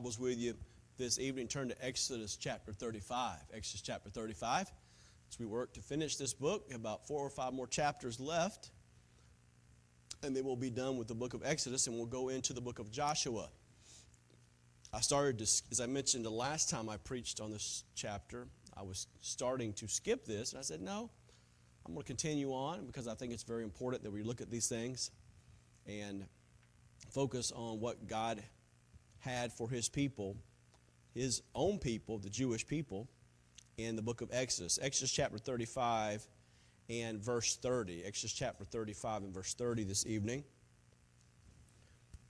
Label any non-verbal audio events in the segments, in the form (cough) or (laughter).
Bibles with you this evening, turn to Exodus chapter 35. Exodus chapter 35. As we work to finish this book, about four or five more chapters left, and then we'll be done with the book of Exodus and we'll go into the book of Joshua. I started to, as I mentioned the last time I preached on this chapter, I was starting to skip this, and I said, no, I'm going to continue on because I think it's very important that we look at these things and focus on what God had for his people, his own people, the Jewish people, in the book of Exodus. Exodus chapter 35 and verse 30. Exodus chapter 35 and verse 30 this evening.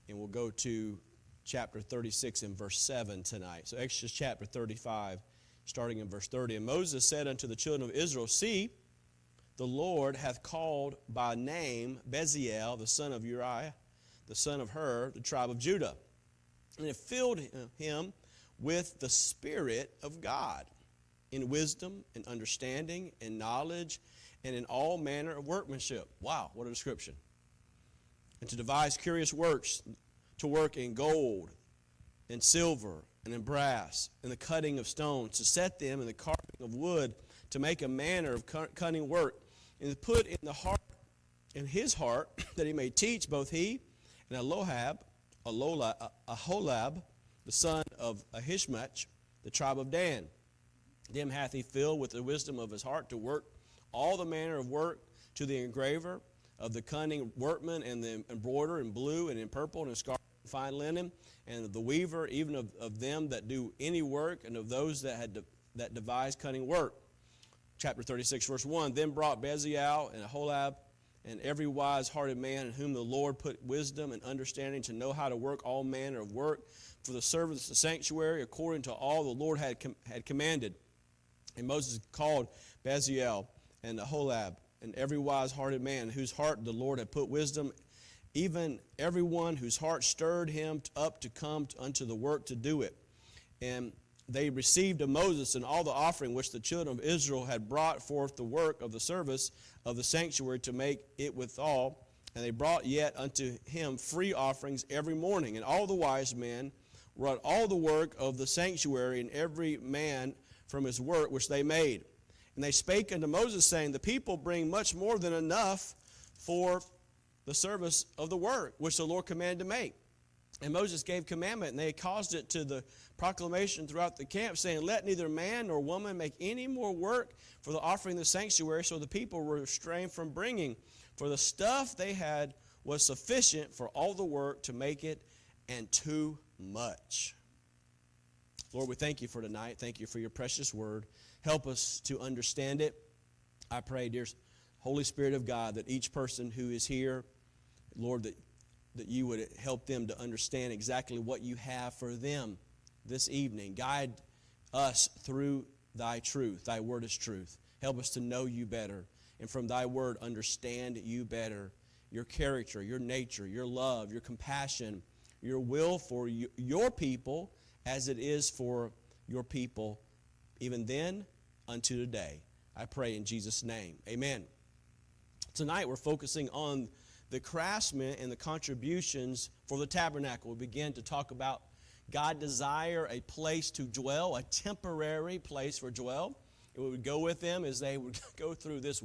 And we'll go to chapter 36 and verse 7 tonight. So, Exodus chapter 35, starting in verse 30. And Moses said unto the children of Israel, See, the Lord hath called by name Bezalel, the son of Uriah, the son of Hur, the tribe of Judah and it filled him with the Spirit of God in wisdom and understanding and knowledge and in all manner of workmanship. Wow, what a description. And to devise curious works, to work in gold and silver and in brass and the cutting of stones, to set them in the carving of wood, to make a manner of cunning work, and to put in the heart in his heart (clears throat) that he may teach both he and Elohab Aholiab, the son of Ahisamach, the tribe of Dan. Them hath he filled with the wisdom of his heart to work all the manner of work to the engraver of the cunning workman and the embroiderer in blue and in purple and in scarlet and fine linen, and the weaver, even of, of them that do any work, and of those that had de, that devise cunning work. Chapter 36, verse 1. Then brought Bezalel and Aholiab and every wise hearted man in whom the Lord put wisdom and understanding to know how to work all manner of work for the service of the sanctuary according to all the Lord had, com- had commanded. And Moses called Bezalel and Aholiab and every wise hearted man whose heart the Lord had put wisdom, even everyone whose heart stirred him up to come unto the work to do it. And they received of Moses and all the offering which the children of Israel had brought forth the work of the service of the sanctuary to make it withal. And they brought yet unto him free offerings every morning. And all the wise men wrought all the work of the sanctuary, and every man from his work which they made. And they spake unto Moses, saying, The people bring much more than enough for the service of the work which the Lord commanded to make. And Moses gave commandment, and they caused it to the proclamation throughout the camp, saying, Let neither man nor woman make any more work for the offering of the sanctuary. So the people were restrained from bringing. For the stuff they had was sufficient for all the work to make it, and too much. Lord, we thank you for tonight. Thank you for your precious word. Help us to understand it. I pray, dear Holy Spirit of God, that each person who is here, Lord, that that you would help them to understand exactly what you have for them this evening. Guide us through thy truth. Thy word is truth. Help us to know you better. And from thy word, understand you better. Your character, your nature, your love, your compassion, your will for your people as it is for your people, even then unto today. I pray in Jesus' name. Amen. Tonight we're focusing on the craftsmen and the contributions for the tabernacle. We begin to talk about God desire a place to dwell, a temporary place for dwell. It would go with them as they would (laughs) go through this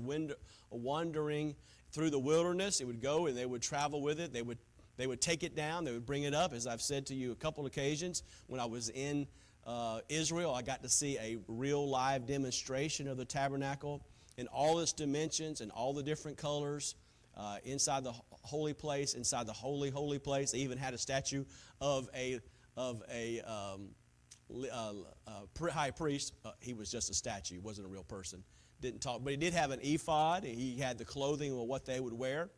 wandering through the wilderness. It would go and they would travel with it. They would they would take it down. They would bring it up. As I've said to you a couple occasions, when I was in uh, Israel, I got to see a real live demonstration of the tabernacle in all its dimensions and all the different colors uh, inside the holy place, inside the holy, holy place. They even had a statue of a, of a um, uh, uh, high priest. Uh, he was just a statue, wasn't a real person. Didn't talk, but he did have an ephod. He had the clothing of what they would wear.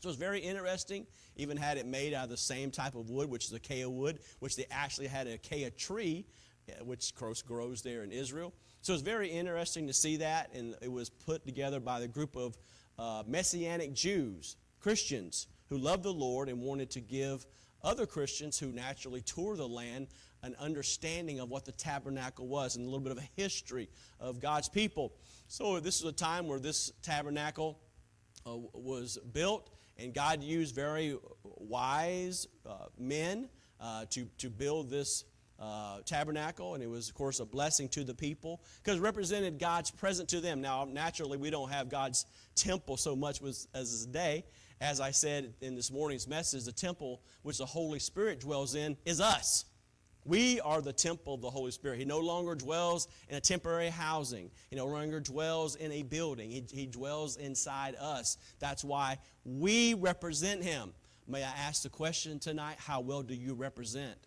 So it's very interesting. Even had it made out of the same type of wood, which is acacia wood, which they actually had an acacia tree, uh, which grows there in Israel. So it's very interesting to see that, and it was put together by the group of uh, Messianic Jews, Christians who loved the Lord and wanted to give other Christians who naturally tour the land an understanding of what the tabernacle was and a little bit of a history of God's people. So, this is a time where this tabernacle uh, was built, and God used very wise uh, men uh, to, to build this uh, tabernacle, and it was, of course, a blessing to the people because it represented God's presence to them. Now, naturally, we don't have God's temple so much as, as today. As I said in this morning's message, the temple which the Holy Spirit dwells in is us. We are the temple of the Holy Spirit. He no longer dwells in a temporary housing. He no longer dwells in a building. He, he dwells inside us. That's why we represent Him. May I ask the question tonight how well do you represent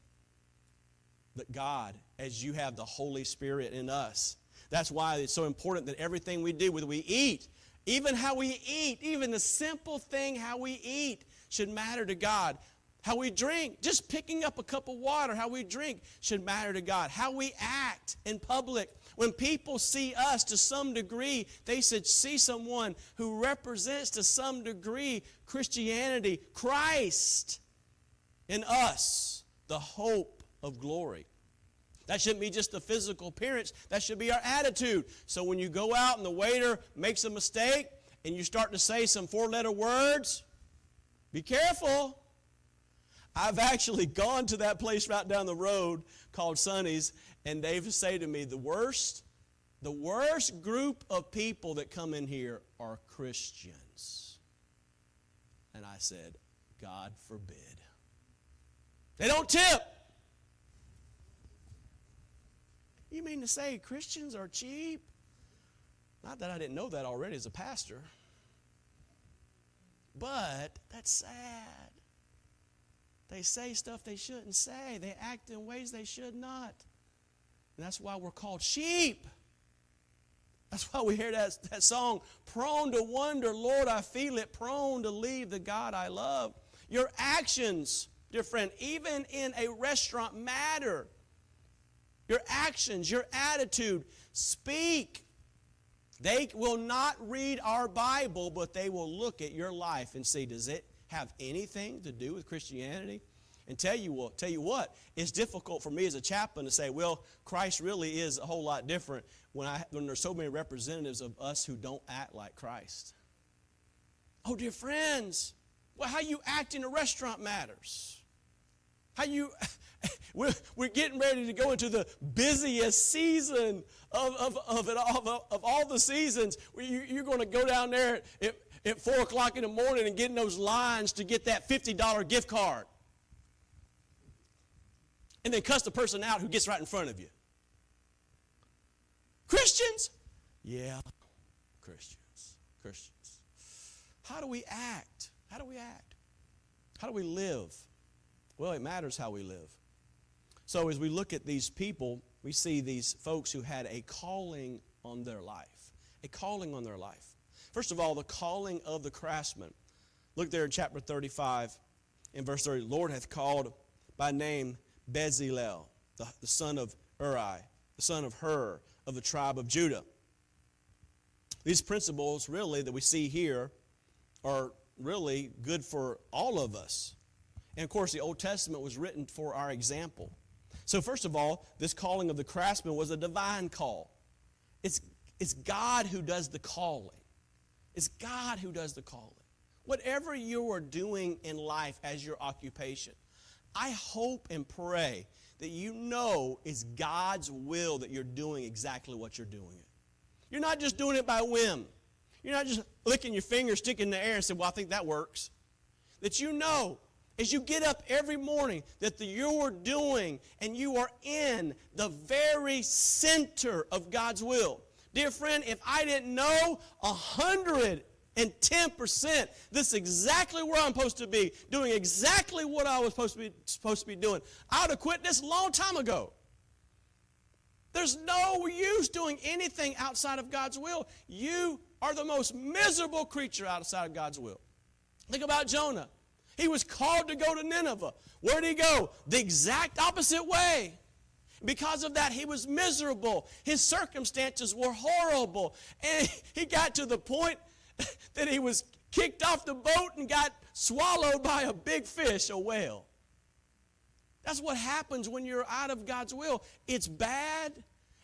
that God as you have the Holy Spirit in us. That's why it's so important that everything we do, whether we eat, even how we eat, even the simple thing how we eat, should matter to God. How we drink, just picking up a cup of water, how we drink should matter to God. How we act in public. When people see us to some degree, they should see someone who represents to some degree Christianity, Christ in us, the hope of glory. That shouldn't be just the physical appearance, that should be our attitude. So when you go out and the waiter makes a mistake and you start to say some four letter words, be careful. I've actually (laughs) gone to that place right down the road called Sonny's, and they've say to me, the worst, the worst group of people that come in here are Christians. And I said, God forbid. They don't tip. You mean to say Christians are cheap? Not that I didn't know that already as a pastor. But that's sad. They say stuff they shouldn't say, they act in ways they should not. And that's why we're called sheep. That's why we hear that, that song, prone to wonder, Lord, I feel it, prone to leave the God I love. Your actions, dear friend, even in a restaurant matter your actions, your attitude. Speak. They will not read our Bible, but they will look at your life and see, does it have anything to do with Christianity? And tell you what, tell you what, it's difficult for me as a chaplain to say, well, Christ really is a whole lot different when, I, when there's so many representatives of us who don't act like Christ. Oh, dear friends, well, how you act in a restaurant matters. How you, (laughs) we're, we're getting ready to go into the busiest season of, of, of, it, of, of all the seasons. You, are going to go down there at, at 4 o'clock in the morning and get in those lines to get that $50 gift card. And then cuss the person out who gets right in front of you. Christians? Yeah, Christians. Christians. How do we act? How do we act? How do we live? Well, it matters how we live. So as we look at these people, we see these folks who had a calling on their life. A calling on their life. First of all, the calling of the craftsman. Look there in chapter 35, in verse 30. Lord hath called by name Bezalel, the, the son of Uri, the son of Hur, of the tribe of Judah. These principles, really, that we see here are really good for all of us. And of course, the Old Testament was written for our example. So, first of all, this calling of the craftsman was a divine call. It's, it's God who does the calling. It's God who does the calling. Whatever you are doing in life as your occupation, I hope and pray that you know it's God's will that you're doing exactly what you're doing it. You're not just doing it by whim. You're not just licking your finger, sticking in the air and saying, Well, I think that works. That you know as you get up every morning that the, you're doing and you are in the very center of God's will. Dear friend, if I didn't know a hundred and 10%. This is exactly where I'm supposed to be, doing exactly what I was supposed to be, supposed to be doing. I would have quit this a long time ago. There's no use doing anything outside of God's will. You are the most miserable creature outside of God's will. Think about Jonah. He was called to go to Nineveh. Where did he go? The exact opposite way. Because of that, he was miserable. His circumstances were horrible. And (laughs) he got to the point (laughs) that he was kicked off the boat and got swallowed by a big fish, a whale. That's what happens when you're out of God's will. It's bad,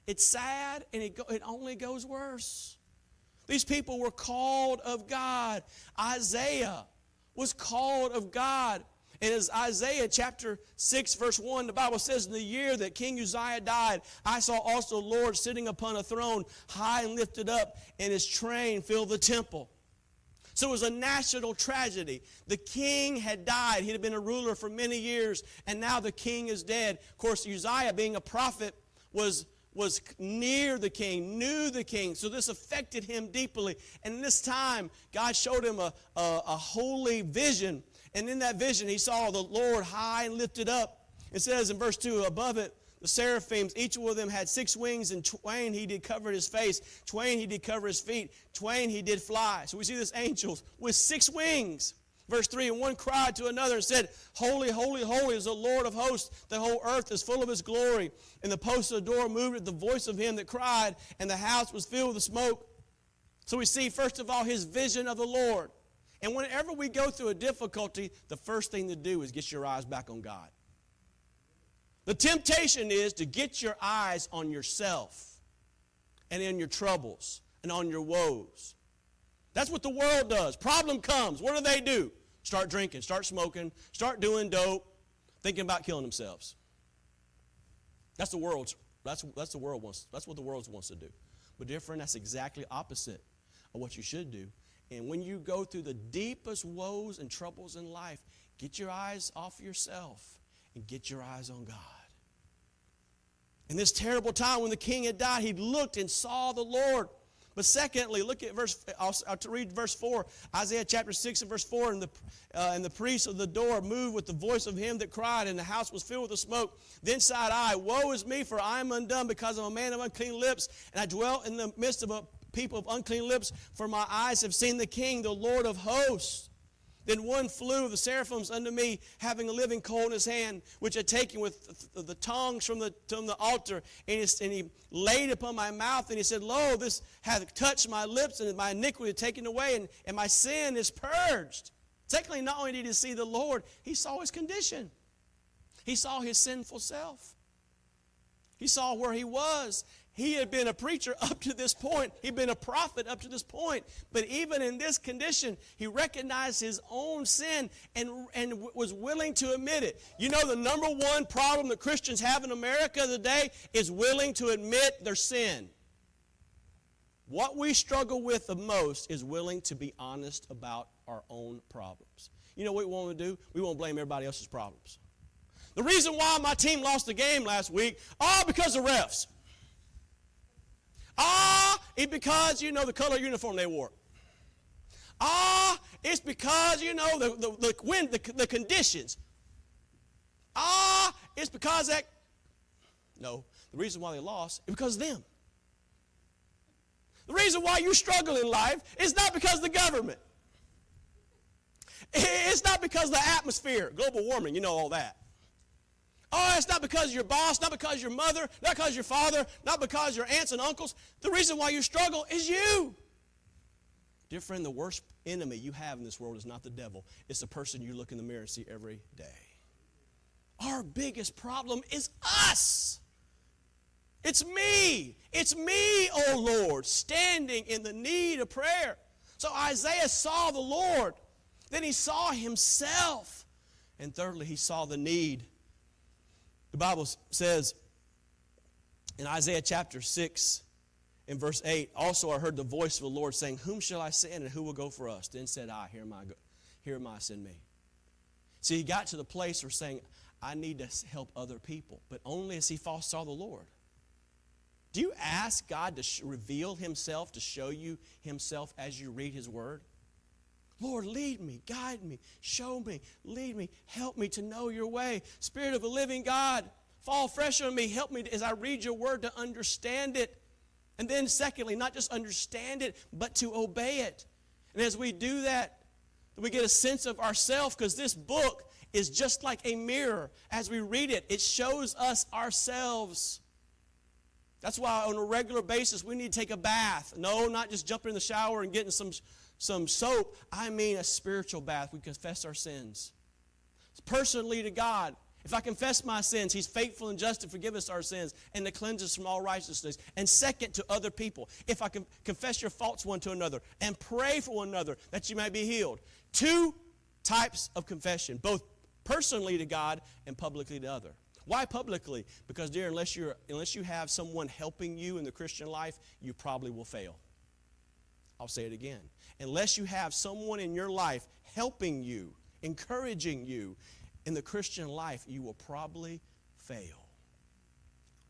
it's sad, and it, go, it only goes worse. These people were called of God. Isaiah was called of God. And as Isaiah chapter 6, verse 1, the Bible says, In the year that King Uzziah died, I saw also the Lord sitting upon a throne, high and lifted up, and his train filled the temple. So it was a national tragedy. The king had died. He had been a ruler for many years, and now the king is dead. Of course, Uzziah, being a prophet, was was near the king, knew the king. So this affected him deeply. And this time, God showed him a, a, a holy vision and in that vision, he saw the Lord high and lifted up. It says in verse 2 above it, the seraphims, each one of them had six wings, and twain he did cover his face, twain he did cover his feet, twain he did fly. So we see this angel with six wings. Verse 3 And one cried to another and said, Holy, holy, holy is the Lord of hosts. The whole earth is full of his glory. And the post of the door moved at the voice of him that cried, and the house was filled with smoke. So we see, first of all, his vision of the Lord. And whenever we go through a difficulty, the first thing to do is get your eyes back on God. The temptation is to get your eyes on yourself and in your troubles and on your woes. That's what the world does. Problem comes. What do they do? Start drinking, start smoking, start doing dope, thinking about killing themselves. That's the world's that's, that's the world wants that's what the world wants to do. But different, that's exactly opposite of what you should do. And when you go through the deepest woes and troubles in life, get your eyes off yourself and get your eyes on God. In this terrible time when the king had died, he looked and saw the Lord. But secondly, look at verse, I'll, I'll read verse 4, Isaiah chapter 6 and verse 4. And the, uh, and the priest of the door moved with the voice of him that cried, and the house was filled with the smoke. Then sighed I, Woe is me, for I am undone because I'm a man of unclean lips, and I dwell in the midst of a people of unclean lips, for my eyes have seen the King, the Lord of hosts. Then one flew of the seraphims unto me, having a living coal in his hand, which had taken with the tongs from the, from the altar, and he, and he laid upon my mouth, and he said, Lo, this hath touched my lips, and my iniquity taken away, and, and my sin is purged. Secondly, not only did he see the Lord, he saw his condition. He saw his sinful self. He saw where he was. He had been a preacher (laughs) up to this point. He'd been a prophet up to this point. But even in this condition, he recognized his own sin and, and was willing to admit it. You know, the number one problem that Christians have in America today is willing to admit their sin. What we struggle with the most is willing to be honest about our own problems. You know what we want to do? We want to blame everybody else's problems. The reason why my team lost the game last week, all because of refs. Ah, it's because, you know, the color uniform they wore. Ah, it's because, you know, the, the, the, wind, the, the conditions. Ah, it's because that. No, the reason why they lost is because of them. The reason why you struggle in life is not because the government. It's not because the atmosphere, global warming, you know all that. Oh, it's not because your boss, not because your mother, not because your father, not because your aunts and uncles. The reason why you struggle is you. Dear friend, the worst enemy you have in this world is not the devil, it's the person you look in the mirror and see every day. Our biggest problem is us. It's me. It's me, oh Lord, standing in the need of prayer. So Isaiah saw the Lord. Then he saw himself. And thirdly, he saw the need the Bible says in Isaiah chapter 6, in verse 8, also I heard the voice of the Lord saying, Whom shall I send and who will go for us? Then said I, Here am I, here am I, send me. See, he got to the place where saying, I need to help other people, but only as he saw the Lord. Do you ask God to reveal himself, to show you himself as you read his word? Lord, lead me, guide me, show me, lead me, help me to know your way. Spirit of the living God, fall fresh on me. Help me as I read your word to understand it. And then, secondly, not just understand it, but to obey it. And as we do that, we get a sense of ourself because this book is just like a mirror. As we read it, it shows us ourselves. That's why on a regular basis we need to take a bath. No, not just jumping in the shower and getting some some soap, I mean a spiritual bath. We confess our sins. Personally to God, if I confess my sins, He's faithful and just to forgive us our sins and to cleanse us from all righteousness. And second, to other people, if I can confess your faults one to another and pray for one another that you may be healed. Two types of confession, both personally to God and publicly to other. Why publicly? Because dear, unless you're unless you have someone helping you in the Christian life, you probably will fail. I'll say it again. Unless you have someone in your life helping you, encouraging you in the Christian life, you will probably fail.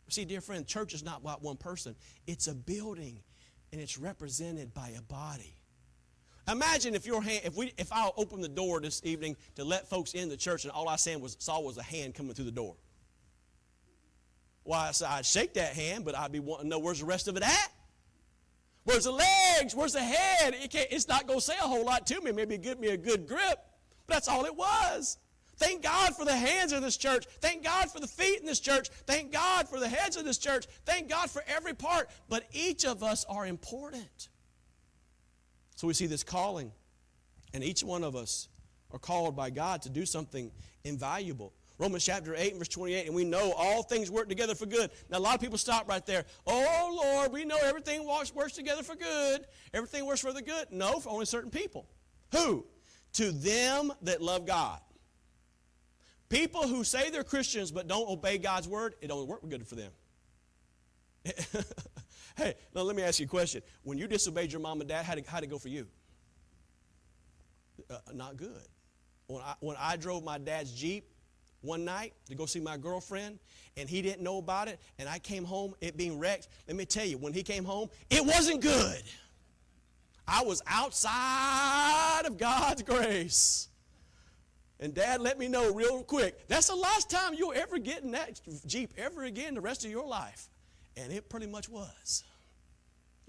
See, dear friend, church is not about one person. It's a building and it's represented by a body. Imagine if your hand, if we, if I opened the door this evening to let folks in the church, and all I saw was, saw was a hand coming through the door. Why, well, I'd shake that hand, but I'd be wanting to know where's the rest of it at. Where's the legs? Where's the head? It can't, it's not going to say a whole lot to me. Maybe give me a good grip. But that's all it was. Thank God for the hands of this church. Thank God for the feet in this church. Thank God for the heads of this church. Thank God for every part. But each of us are important. So we see this calling, and each one of us are called by God to do something invaluable. Romans chapter 8 and verse 28, and we know all things work together for good. Now, a lot of people stop right there. Oh, Lord, we know everything works, works together for good. Everything works for the good. No, for only certain people. Who? To them that love God. People who say they're Christians but don't obey God's word, it don't work good for them. (laughs) hey, now let me ask you a question. When you disobeyed your mom and dad, how did, how did it go for you? Uh, not good. When I, when I drove my dad's Jeep one night to go see my girlfriend, and he didn't know about it, and I came home, it being wrecked, let me tell you, when he came home, it wasn't good. I was outside of God's grace. And dad let me know real quick that's the last time you'll ever get in that Jeep ever again the rest of your life. And it pretty much was.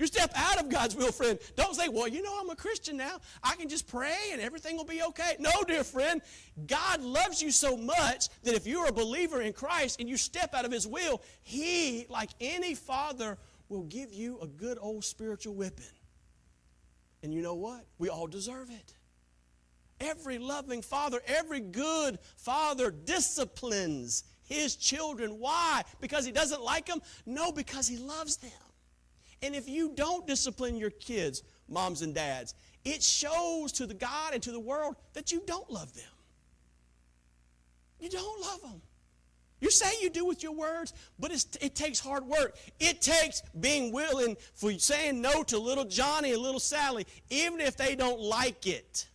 You step out of God's will, friend. Don't say, well, you know, I'm a Christian now. I can just pray and everything will be okay. No, dear friend. God loves you so much that if you're a believer in Christ and you step out of His will, He, like any father, will give you a good old spiritual whipping. And you know what? We all deserve it. Every loving father, every good father disciplines his children. Why? Because he doesn't like them? No, because he loves them. And if you don't discipline your kids, moms and dads, it shows to the God and to the world that you don't love them. You don't love them. You say you do with your words, but it takes hard work. It takes being willing for saying no to little Johnny and little Sally, even if they don't like it.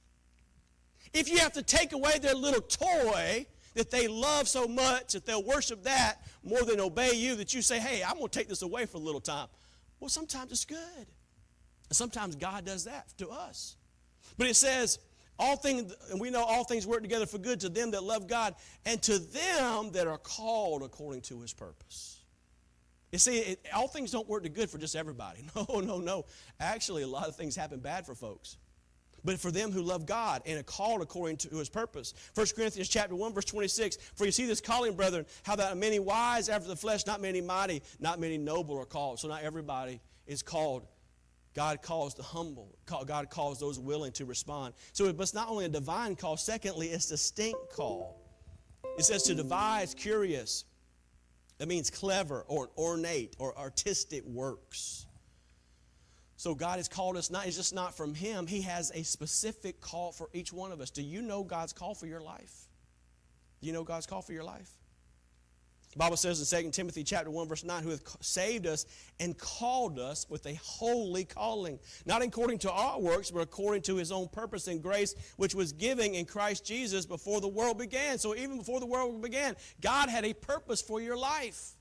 If you have to take away their little toy that they love so much that they'll worship that more than obey you, that you say, hey, I'm going to take this away for a little time. Well, sometimes it's good. And sometimes God does that to us. But it says, all things, and we know all things work together for good to them that love God and to them that are called according to his purpose. You see, it, all things don't work to good for just everybody. (laughs) No, no, no. Actually, a lot of things happen bad for folks but for them who love God and are called according to his purpose. 1 Corinthians chapter 1, verse 26, For you see this calling, brethren, how that many wise after the flesh, not many mighty, not many noble are called. So not everybody is called. God calls the humble. God calls those willing to respond. So it's not only a divine call, secondly, it's a distinct call. It says to devise curious. That means clever or ornate or artistic works. So God has called us not, it's just not from Him. He has a specific call for each one of us. Do you know God's call for your life? Do you know God's call for your life? The Bible says in 2 Timothy chapter 1, verse 9, who hath saved us and called us with a holy calling, not according to our works, but according to his own purpose and grace, which was given in Christ Jesus before the world began. So even before the world began, God had a purpose for your life.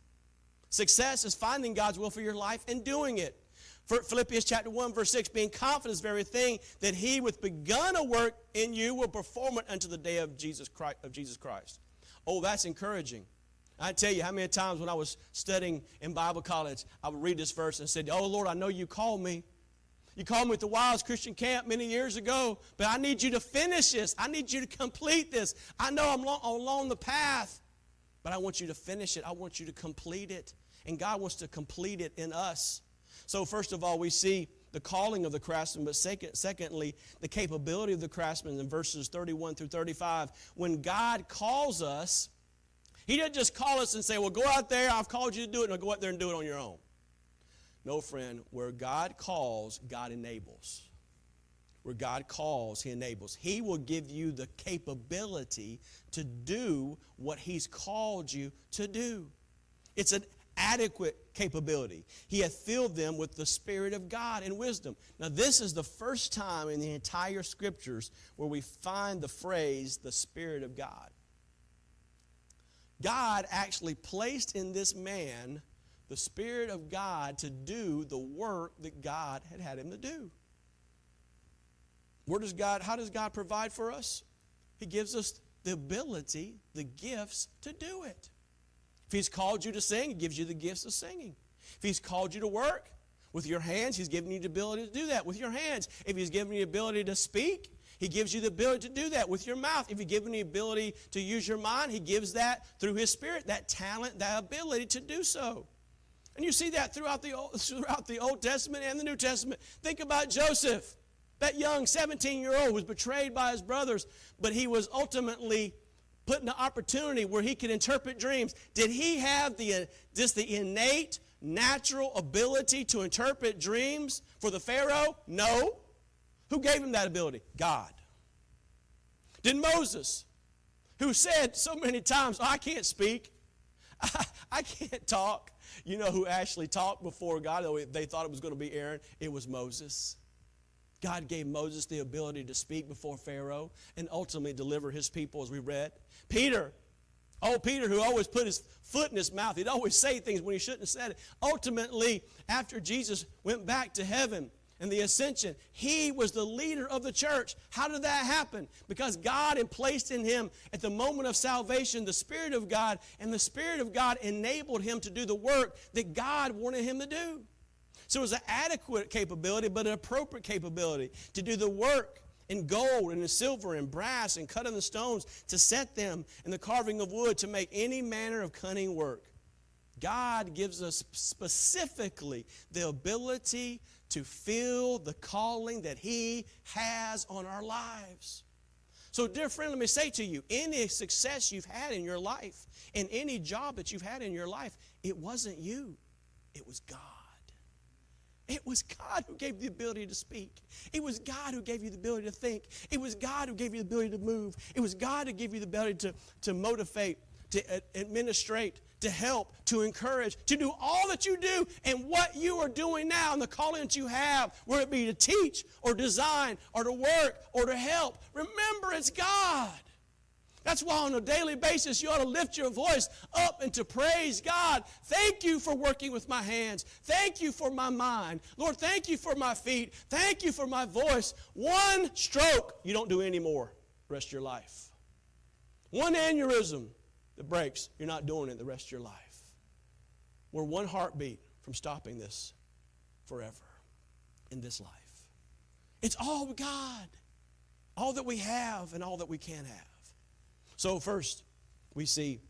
Success is finding God's will for your life and doing it. Philippians chapter 1, verse 6, being confident this very thing, that he with begun a work in you will perform it unto the day of Jesus Christ. Of Jesus Christ. Oh, that's encouraging. I tell you how many times when I was studying in Bible college, I would read this verse and said, Oh Lord, I know you called me. You called me at the Wilds Christian Camp many years ago, but I need you to finish this. I need you to complete this. I know I'm long, along the path, but I want you to finish it. I want you to complete it. And God wants to complete it in us. So, first of all, we see the calling of the craftsman, but second, secondly, the capability of the craftsman in verses 31 through 35. When God calls us, He doesn't just call us and say, Well, go out there, I've called you to do it, and go out there and do it on your own. No, friend, where God calls, God enables. where God calls, He enables. He will give you the capability to do what He's called you to do. It's an adequate capability. He hath filled them with the Spirit of God and wisdom. Now, this is the first time in the entire scriptures where we find the phrase, the Spirit of God. God actually placed in this man the Spirit of God to do the work that God had had him to do. Where does God, how does God provide for us? He gives us the ability, the gifts to do it. If He's called you to sing, He gives you the gifts of singing. If He's called you to work with your hands, He's given you the ability to do that with your hands. If He's given you the ability to speak, He gives you the ability to do that with your mouth. If He's given you the ability to use your mind, He gives that through His Spirit, that talent, that ability to do so. And you see that throughout the Old, (laughs) throughout the Old Testament and the New Testament. Think about Joseph. That young 17 year old was betrayed by his brothers, but he was ultimately put in an opportunity where he could interpret dreams. Did he have the, uh, just the innate, natural ability to interpret dreams for the Pharaoh? No. Who gave him that ability? God. Did Moses, who said so many times, oh, I can't speak, I, (laughs) I can't talk, you know who actually talked before God? though They thought it was going to be Aaron. It was Moses. God gave Moses the ability to speak before Pharaoh and ultimately deliver his people, as we read. Peter, oh, Peter, who always put his foot in his mouth, he'd always say things when he shouldn't have said it. Ultimately, after Jesus went back to heaven, and the ascension. He was the leader of the church. How did that happen? Because God had placed in him at the moment of salvation the Spirit of God, and the Spirit of God enabled him to do the work that God wanted him to do. So it was an adequate capability, but an appropriate capability to do the work in gold and in silver and brass and cutting the stones to set them in the carving of wood to make any manner of cunning work. God gives us specifically the ability to fill the calling that He has on our lives. So, dear friend, let me say to you any success you've had in your life, in any job that you've had in your life, it wasn't you, it was God. It was God who gave you the ability to speak. It was God who gave you the ability to think. It was God who gave you the ability to move. It was God who gave you the ability to, to motivate, to administrate, to help, to encourage, to do all that you do and what you are doing now and the calling that you have, whether it be to teach or design or to work or to help. Remember, it's God. That's why on a daily basis you ought to lift your voice up and to praise God. Thank you for working with my hands. Thank you for my mind. Lord, thank you for my feet. Thank you for my voice. One stroke, you don't do any more the rest of your life. One aneurysm that breaks, you're not doing it the rest of your life. We're one heartbeat from stopping this forever in this life. It's all God, all that we have and all that we can have. So, first, we see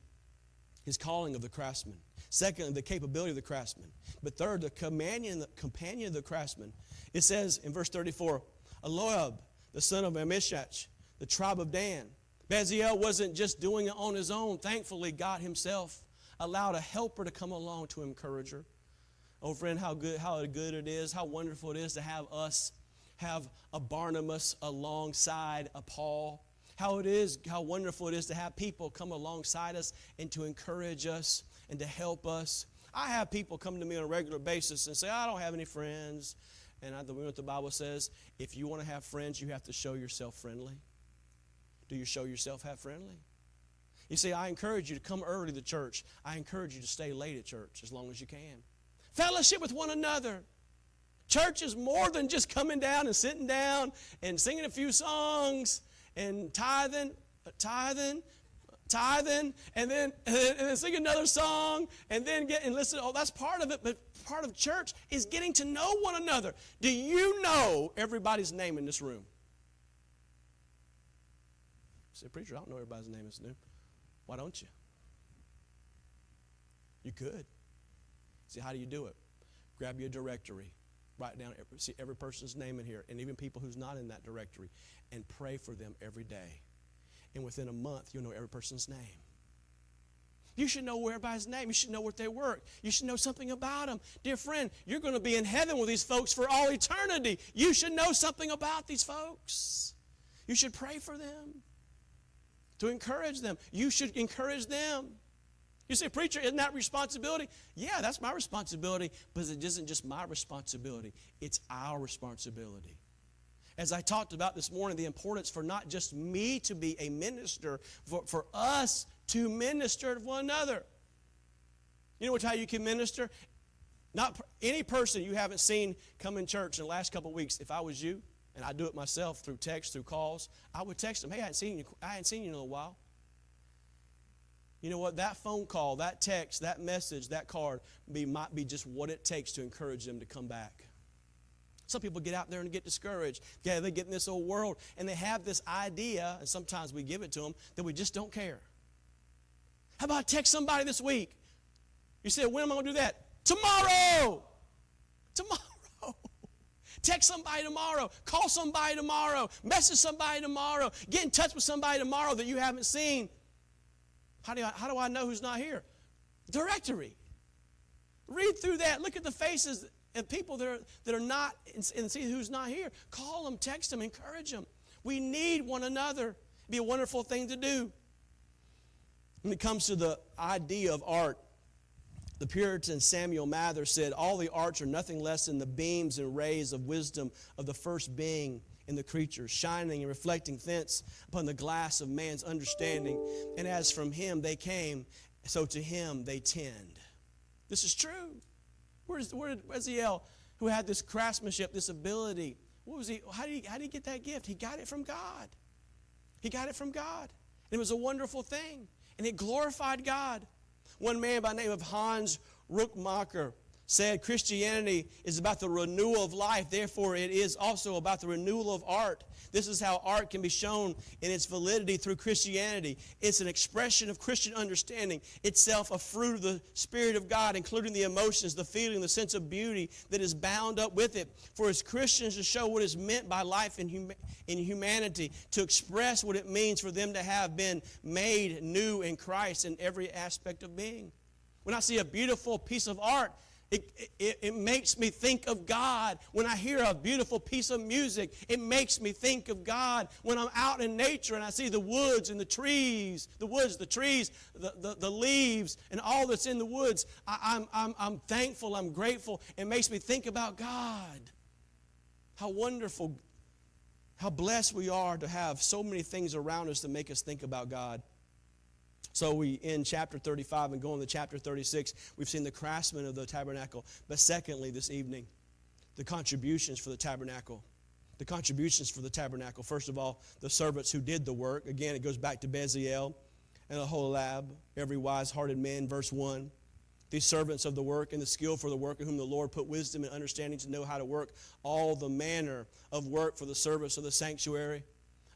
his calling of the craftsman. Second, the capability of the craftsman. But third, the companion, the companion of the craftsman. It says in verse 34, Eliab, the son of Amishach, the tribe of Dan. Bezalel wasn't just doing it on his own. Thankfully, God himself allowed a helper to come along to encourage her. Oh, friend, how good, how good it is, how wonderful it is to have us have a Barnabas alongside a Paul how it is, how wonderful it is to have people come alongside us and to encourage us and to help us. I have people come to me on a regular basis and say, I don't have any friends. And I, the what the Bible says, if you want to have friends, you have to show yourself friendly. Do you show yourself have friendly? You see, I encourage you to come early to church. I encourage you to stay late at church as long as you can. Fellowship with one another. Church is more than just coming down and sitting down and singing a few songs and tithing, tithing, tithing, and then (laughs) and then sing another song, and then get and listen. Oh, that's part of it, but part of church is getting to know one another. Do you know everybody's name in this room? Say, preacher, I don't know everybody's name in this room. Why don't you? You could. See, how do you do it? Grab your directory write down every, see every person's name in here and even people who's not in that directory and pray for them every day and within a month you'll know every person's name You should know everybody's name. You should know what they work. You should know something about them. Dear friend, you're going to be in heaven with these folks for all eternity. You should know something about these folks. You should pray for them, to encourage them. You should encourage them. You say, Preacher, isn't that responsibility? Yeah, that's my responsibility, but it isn't just my responsibility, it's our responsibility. As I talked about this morning, the importance for not just me to be a minister, for, for us to minister to one another. You know what, how you can minister? Not any person you haven't seen come in church in the last couple of weeks, if I was you, and I do it myself through text, through calls, I would text them, hey, I hadn't seen you, I hadn't seen you in a while. You know what? That phone call, that text, that message, that card be, might be just what it takes to encourage them to come back. Some people get out there and get discouraged. Yeah, they get in this old world and they have this idea, and sometimes we give it to them, that we just don't care. How about text somebody this week? You say, when am I going to do that? Tomorrow! Tomorrow! (laughs) Text somebody tomorrow. Call somebody tomorrow. Message somebody tomorrow. Get in touch with somebody tomorrow that you haven't seen. How do I, how do I know who's not here? Directory. Read through that. Look at the faces and people that are, that are not and see who's not here. Call them, text them, encourage them. We need one another. It'd be a wonderful thing to do. When it comes to the idea of art, the Puritan Samuel Mather said, All the arts are nothing less than the beams and rays of wisdom of the first being in the creature, shining and reflecting thence upon the glass of man's understanding. And as from him they came, so to him they tend. This is true. Where's, where did Ezekiel, who had this craftsmanship, this ability, what was he, how did he, how did he get that gift? He got it from God. He got it from God. And it was a wonderful thing. And it glorified God. One man by name of Hans Rookmaaker said Christianity is about the renewal of life, therefore, it is also about the renewal of art. This is how art can be shown in its validity through Christianity. It's an expression of Christian understanding, itself a fruit of the Spirit of God, including the emotions, the feeling, the sense of beauty that is bound up with it. For as Christians to show what is meant by life in, hum- in humanity, to express what it means for them to have been made new in Christ in every aspect of being. When I see a beautiful piece of art, it, it, it, makes me think of God. When I hear a beautiful piece of music, it makes me think of God. When I'm out in nature and I see the woods and the trees, the woods, the trees, the, the, the leaves, and all that's in the woods, I, am I'm, I'm, I'm thankful, I'm grateful. It makes me think about God. How wonderful, how blessed we are to have so many things around us to make us think about God. So we in chapter 35 and go into chapter 36, we've seen the craftsmen of the tabernacle. But secondly, this evening, the contributions for the tabernacle. The contributions for the tabernacle. First of all, the servants who did the work. Again, it goes back to Bezalel and Aholiab, every wise-hearted man, verse 1. These servants of the work and the skill for the work, in whom the Lord put wisdom and understanding to know how to work all the manner of work for the service of the sanctuary.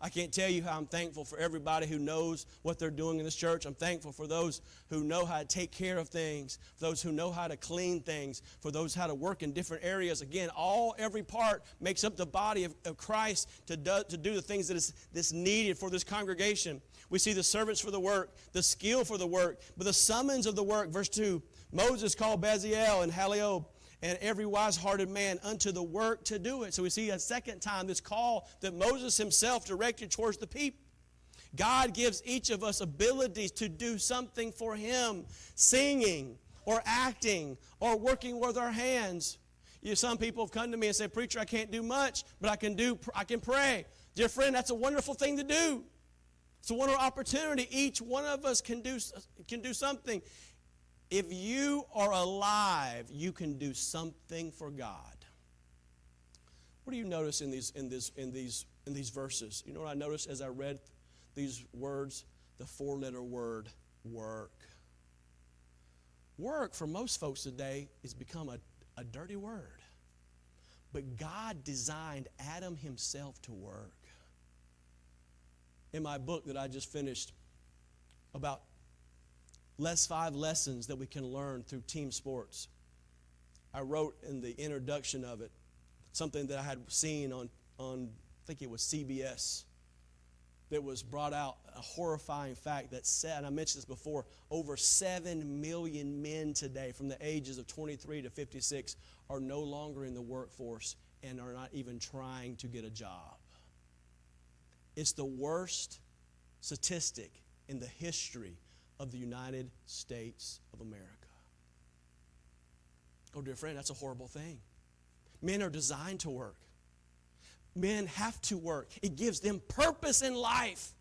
I can't tell you how I'm thankful for everybody who knows what they're doing in this church. I'm thankful for those who know how to take care of things, those who know how to clean things, for those how to work in different areas. Again, all every part makes up the body of, of Christ to do, to do the things that is that's needed for this congregation. We see the servants for the work, the skill for the work, but the summons of the work. Verse 2 Moses called Bezalel and Aholiab and every wise hearted man unto the work to do it. So we see a second time this call that Moses himself directed towards the people. God gives each of us abilities to do something for Him, singing or acting or working with our hands. You some people have come to me and said, Preacher, I can't do much, but I can do I can pray. Dear friend, that's a wonderful thing to do. It's a wonderful opportunity. Each one of us can do, can do something. If you are alive, you can do something for God. What do you notice in these, in, this, in, these, in these verses? You know what I noticed as I read these words? The four letter word, work. Work, for most folks today, has become a, a dirty word. But God designed Adam himself to work. In my book that I just finished about less five lessons that we can learn through team sports. I wrote in the introduction of it something that I had seen on, on I think it was CBS. that was brought out, a horrifying fact that said, and I mentioned this before, over 7 million men today from the ages of 23 to 56 are no longer in the workforce and are not even trying to get a job. It's the worst statistic in the history of the United States of America. Oh, dear friend, that's a horrible thing. Men are designed to work. Men have to work. It gives them purpose in life.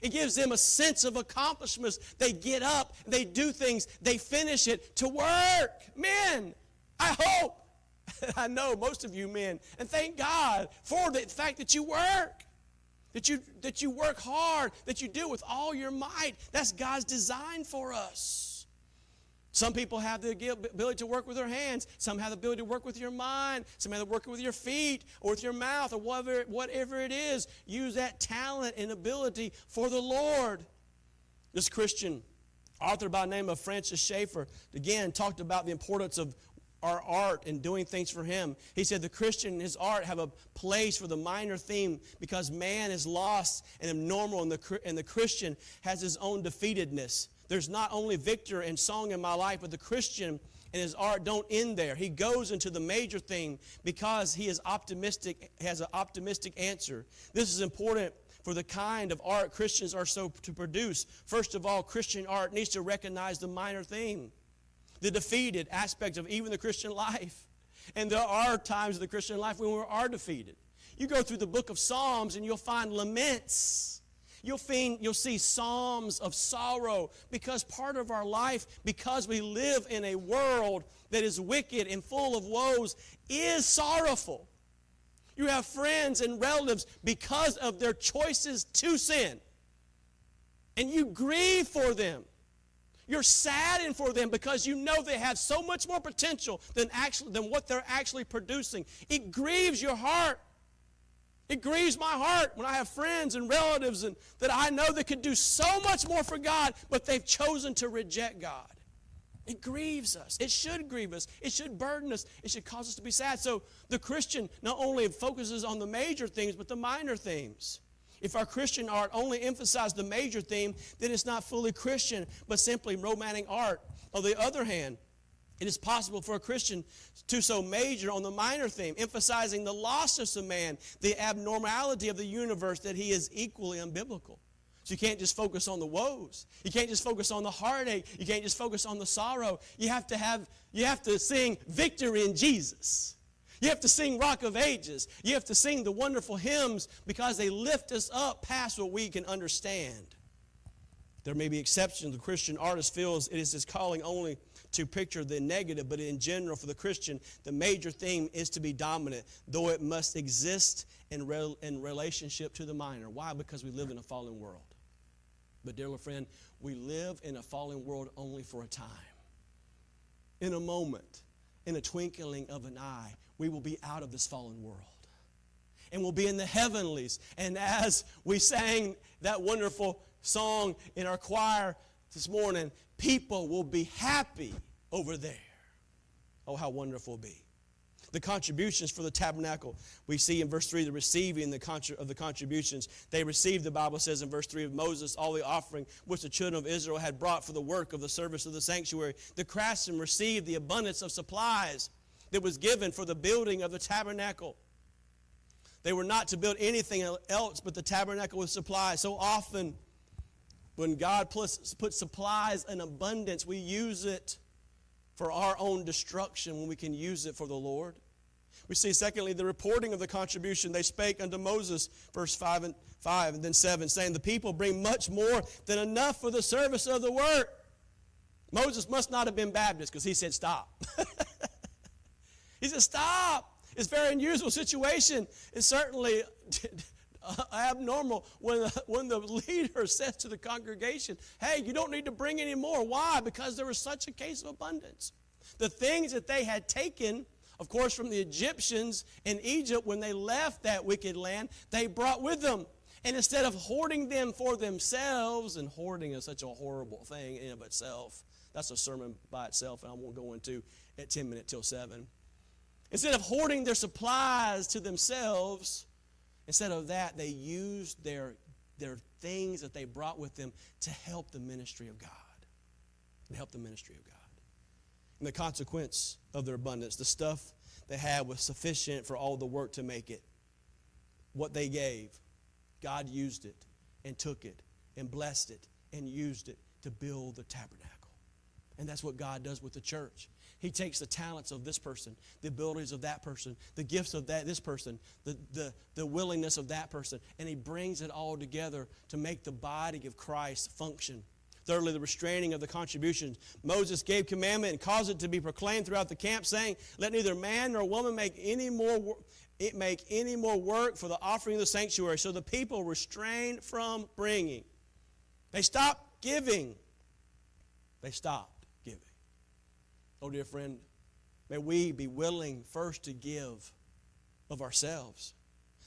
It gives them a sense of accomplishments. They get up, they do things, they finish it to work. Men, I hope, (laughs) I know most of you men, and thank God for the fact that you work. That you, that you work hard, that you do with all your might. That's God's design for us. Some people have the ability to work with their hands. Some have the ability to work with your mind. Some have to work with your feet or with your mouth or whatever, whatever it is. Use that talent and ability for the Lord. This Christian author by the name of Francis Schaeffer, again, talked about the importance of our art and doing things for him. He said the Christian and his art have a place for the minor theme because man is lost and abnormal, and the, and the Christian has his own defeatedness. There's not only victor and song in my life, but the Christian and his art don't end there. He goes into the major theme because he is optimistic, has an optimistic answer. This is important for the kind of art Christians are so to produce. First of all, Christian art needs to recognize the minor theme, the defeated aspect of even the Christian life. And there are times in the Christian life when we are defeated. You go through the book of Psalms and you'll find laments You'll, find, you'll see psalms of sorrow because part of our life, because we live in a world that is wicked and full of woes, is sorrowful. You have friends and relatives because of their choices to sin. And you grieve for them. You're saddened for them because you know they have so much more potential than, actually, than what they're actually producing. It grieves your heart. It grieves my heart when I have friends and relatives and that I know that could do so much more for God, but they've chosen to reject God. It grieves us. It should grieve us. It should burden us. It should cause us to be sad. So the Christian not only focuses on the major things, but the minor themes. If our Christian art only emphasizes the major theme, then it's not fully Christian, but simply romantic art. On the other hand, it is possible for a Christian to so major on the minor theme, emphasizing the lostness of man, the abnormality of the universe, that he is equally unbiblical. So you can't just focus on the woes. You can't just focus on the heartache. You can't just focus on the sorrow. You have to have you have to sing victory in Jesus. You have to sing Rock of Ages. You have to sing the wonderful hymns because they lift us up past what we can understand. There may be exceptions. The Christian artist feels it is his calling only to picture the negative, but in general, for the Christian, the major theme is to be dominant, though it must exist in, in relationship to the minor. Why? Because we live in a fallen world. But, dear little friend, we live in a fallen world only for a time. In a moment, in a twinkling of an eye, we will be out of this fallen world and we'll be in the heavenlies. And as we sang that wonderful song in our choir this morning, people will be happy over there. Oh, how wonderful be. The contributions for the tabernacle, we see in verse 3 the receiving the of the contributions. They received, the Bible says in verse 3 of Moses, all the offering which the children of Israel had brought for the work of the service of the sanctuary. The craftsmen received the abundance of supplies that was given for the building of the tabernacle. They were not to build anything else but the tabernacle with supplies. So often, when God puts, puts supplies in abundance, we use it for our own destruction when we can use it for the Lord. We see, secondly, the reporting of the contribution. They spake unto Moses, verse 5 and 5 and then 7, saying, The people bring much more than enough for the service of the work. Moses must not have been Baptist because he said, Stop. (laughs) he said, Stop. It's a very unusual situation. It's certainly (laughs) abnormal when the, when the leader says to the congregation, Hey, you don't need to bring any more. Why? Because there was such a case of abundance. The things that they had taken, of course, from the Egyptians in Egypt when they left that wicked land, they brought with them. And instead of hoarding them for themselves, and hoarding is such a horrible thing in of itself, that's a sermon by itself, and I won't go into at 10 minutes till 7. Instead of hoarding their supplies to themselves, Instead of that, they used their, they're things that they brought with them to help the ministry of God. To help the ministry of God. And the consequence of their abundance, the stuff they had was sufficient for all the work to make it. What they gave, God used it and took it and blessed it and used it to build the tabernacle. And that's what God does with the church. He takes the talents of this person, the abilities of that person, the gifts of that this person, the, the, the willingness of that person, and he brings it all together to make the body of Christ function. Thirdly, the restraining of the contributions. Moses gave commandment and caused it to be proclaimed throughout the camp, saying, Let neither man nor woman make any more make any more work for the offering of the sanctuary. So the people restrained from bringing. They stopped giving. They stopped. Giving. Oh, dear friend, may we be willing first to give of ourselves.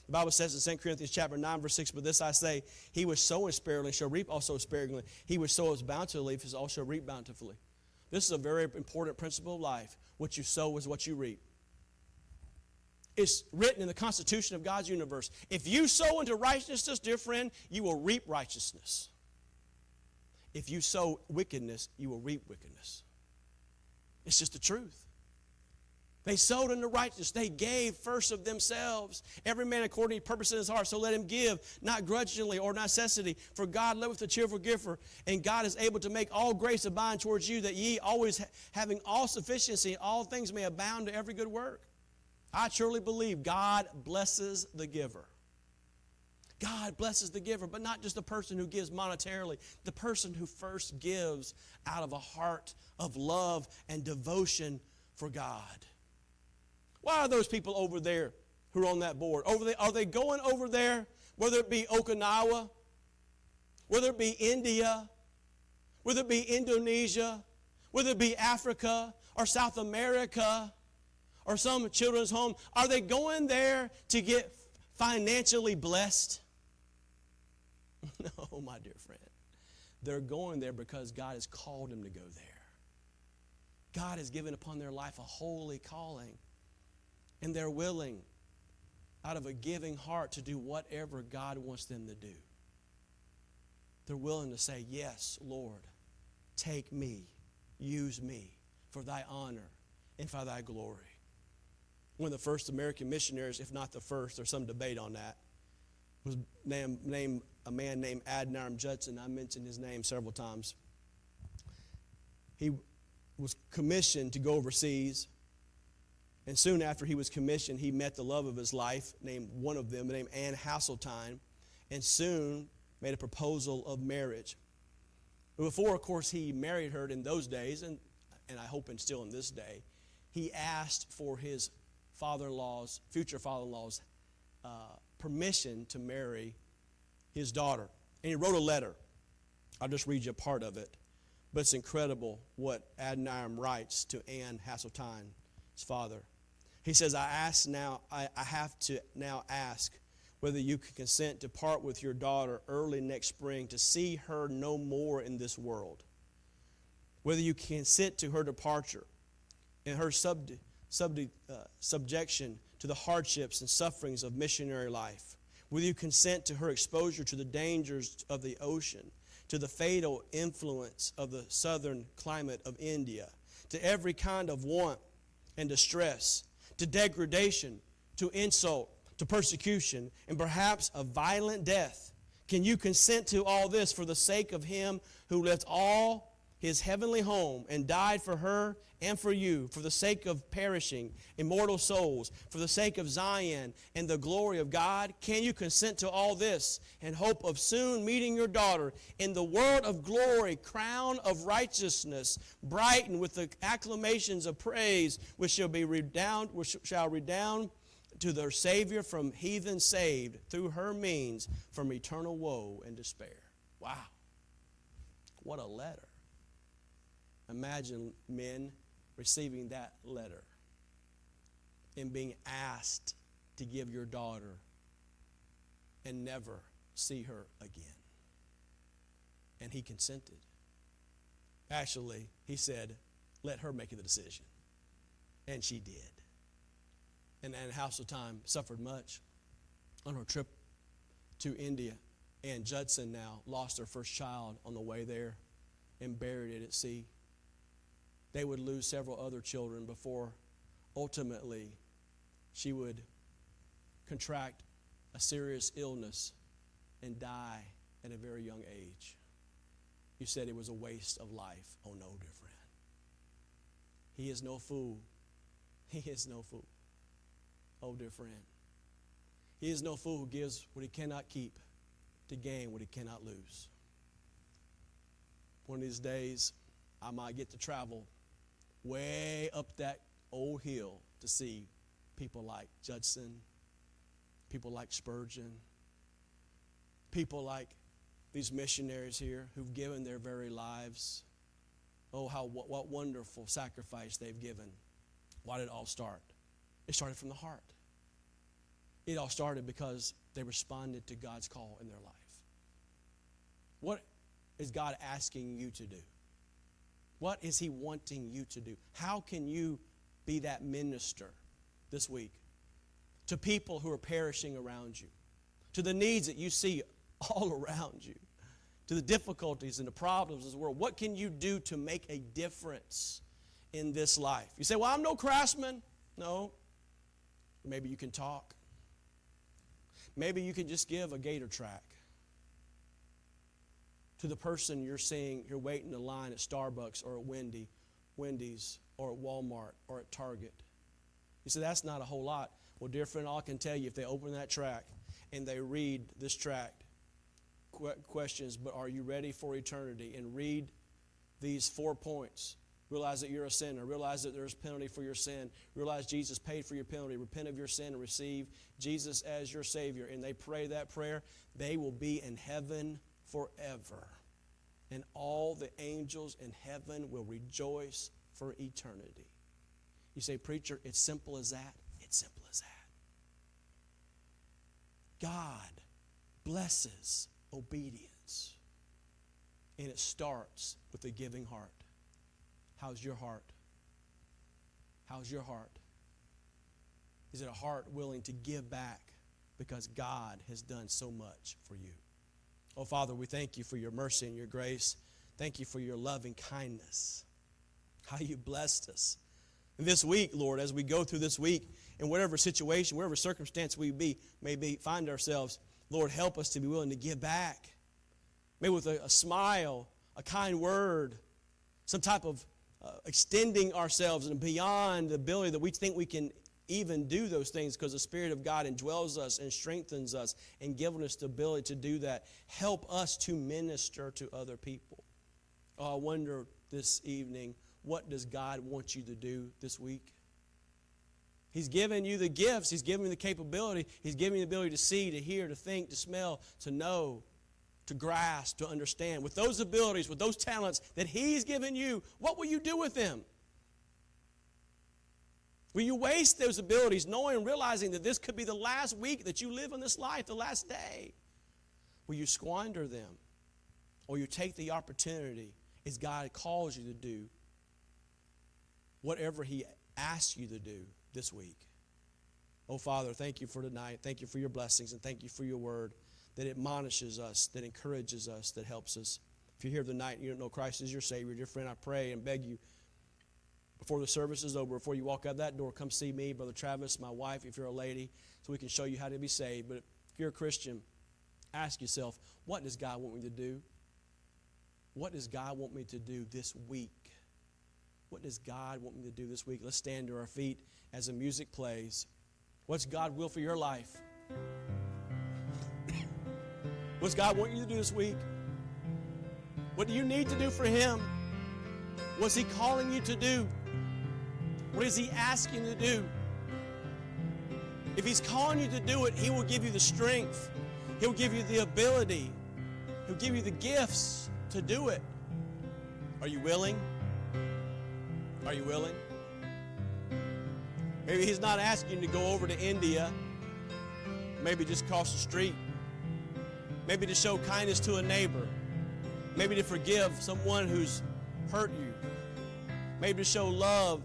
The Bible says in 2 Corinthians chapter 9, verse 6, But this I say, he was sowing sparingly shall reap also sparingly. He was sow bountifully shall also reap bountifully. This is a very important principle of life. What you sow is what you reap. It's written in the constitution of God's universe. If you sow into righteousness, dear friend, you will reap righteousness. If you sow wickedness, you will reap wickedness. It's just the truth. They sowed into righteousness. They gave first of themselves. Every man according to the purpose in his heart. So let him give, not grudgingly or necessity. For God liveth a cheerful giver. And God is able to make all grace abound towards you, that ye always having all sufficiency, all things may abound to every good work. I truly believe God blesses the giver. God blesses the giver, but not just the person who gives monetarily, the person who first gives out of a heart of love and devotion for God. Why are those people over there who are on that board? Over there, are they going over there, whether it be Okinawa, whether it be India, whether it be Indonesia, whether it be Africa or South America or some children's home? Are they going there to get financially blessed? (laughs) no, my dear friend. They're going there because God has called them to go there. God has given upon their life a holy calling, and they're willing, out of a giving heart, to do whatever God wants them to do. They're willing to say, Yes, Lord, take me, use me for thy honor and for thy glory. One of the first American missionaries, if not the first, there's some debate on that, was named, named a man named Adoniram Judson. I mentioned his name several times. He was commissioned to go overseas. And soon after he was commissioned, he met the love of his life, named one of them, named Anne Hasseltine, and soon made a proposal of marriage. Before, of course, he married her in those days, and, and I hope and still in this day, he asked for his father in law's, future father in law's, uh, permission to marry his daughter. And he wrote a letter. I'll just read you a part of it. But it's incredible what Adoniram writes to Anne Hasseltine's father. He says, I ask now, I, I have to now ask whether you can consent to part with your daughter early next spring to see her no more in this world. Whether you consent to her departure and her sub, sub, uh, subjection to the hardships and sufferings of missionary life Will you consent to her exposure to the dangers of the ocean, to the fatal influence of the southern climate of India, to every kind of want and distress, to degradation, to insult, to persecution, and perhaps a violent death? Can you consent to all this for the sake of him who left all his heavenly home and died for her and for you, for the sake of perishing, immortal souls, for the sake of Zion and the glory of God? Can you consent to all this in hope of soon meeting your daughter in the world of glory, crown of righteousness, brightened with the acclamations of praise, which shall be redound, which shall redound to their Savior from heathen saved through her means from eternal woe and despair? Wow. What a letter. Imagine men receiving that letter and being asked to give your daughter and never see her again. And he consented. Actually, he said, let her make the decision. And she did. And Anne Hasseltine suffered much on her trip to India Ann Judson now lost her first child on the way there and buried it at sea. They would lose several other children before ultimately she would contract a serious illness and die at a very young age. You said it was a waste of life. Oh, no, dear friend. He is no fool. (laughs) He is no fool. Oh, dear friend. He is no fool who gives what he cannot keep to gain what he cannot lose. One of these days, I might get to travel way up that old hill to see people like Judson, people like Spurgeon, people like these missionaries here who've given their very lives. Oh, how what, what wonderful sacrifice they've given. Why did it all start? It started from the heart. It all started because they responded to God's call in their life. What is God asking you to do? What is He wanting you to do? How can you be that minister this week to people who are perishing around you, to the needs that you see all (laughs) around you, to the difficulties and the problems of the world? What can you do to make a difference in this life? You say, Well, I'm no craftsman. No. Maybe you can talk. Maybe you can just give a gator track to the person you're seeing, you're waiting in line at Starbucks or at Wendy, Wendy's or at Walmart or at Target. You say, that's not a whole lot. Well, dear friend, all I can tell you, if they open that track and they read this tract, questions, but are you ready for eternity? And read these four points. Realize that you're a sinner. Realize that there's penalty for your sin. Realize Jesus paid for your penalty. Repent of your sin and receive Jesus as your Savior. And they pray that prayer, they will be in heaven forever. And all the angels in heaven will rejoice for eternity. You say, Preacher, it's simple as that? It's simple as that. God blesses obedience. And it starts with a giving heart. How's your heart? How's your heart? Is it a heart willing to give back because God has done so much for you? Oh, Father, we thank you for your mercy and your grace. Thank you for your loving kindness. How you blessed us. And this week, Lord, as we go through this week, in whatever situation, whatever circumstance we be, may be, find ourselves, Lord, help us to be willing to give back. Maybe with a, a smile, a kind word, some type of uh, extending ourselves and beyond the ability that we think we can even do those things because the Spirit of God indwells us and strengthens us and gives us the ability to do that. Help us to minister to other people. Oh, I wonder this evening, what does God want you to do this week? He's given you the gifts, He's given you the capability, He's given you the ability to see, to hear, to think, to smell, to know, to grasp, to understand. With those abilities, with those talents that He's given you, what will you do with them? Will you waste those abilities knowing and realizing that this could be the last week that you live in this life, the last day? Will you squander them? Or you take the opportunity as God calls you to do whatever He asks you to do this week? Oh, Father, thank you for tonight. Thank you for your blessings and thank you for your word that admonishes us, that encourages us, that helps us. If you're here tonight and you don't know Christ as your Savior, dear friend, I pray and beg you before the service is over, before you walk out that door, come see me, Brother Travis, my wife, if you're a lady, so we can show you how to be saved. But if you're a Christian, ask yourself, what does God want me to do? What does God want me to do this week? What does God want me to do this week? Let's stand to our feet as the music plays. What's God will for your life? (coughs) What's God want you to do this week? What do you need to do for Him? What's He calling you to do? What is He asking you to do? If He's calling you to do it, He will give you the strength, He'll give you the ability, He'll give you the gifts to do it. Are you willing? Are you willing? Maybe He's not asking you to go over to India, maybe just across the street, maybe to show kindness to a neighbor, maybe to forgive someone who's hurt you, maybe to show love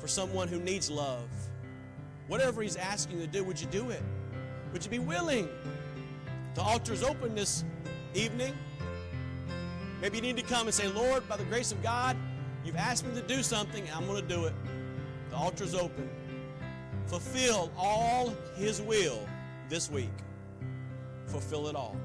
for someone who needs love. Whatever He's asking you to do, would you do it? Would you be willing? The altar is open this evening. Maybe you need to come and say, Lord, by the grace of God, you've asked me to do something, and I'm going to do it. The altar's open. Fulfill all His will this week. Fulfill it all.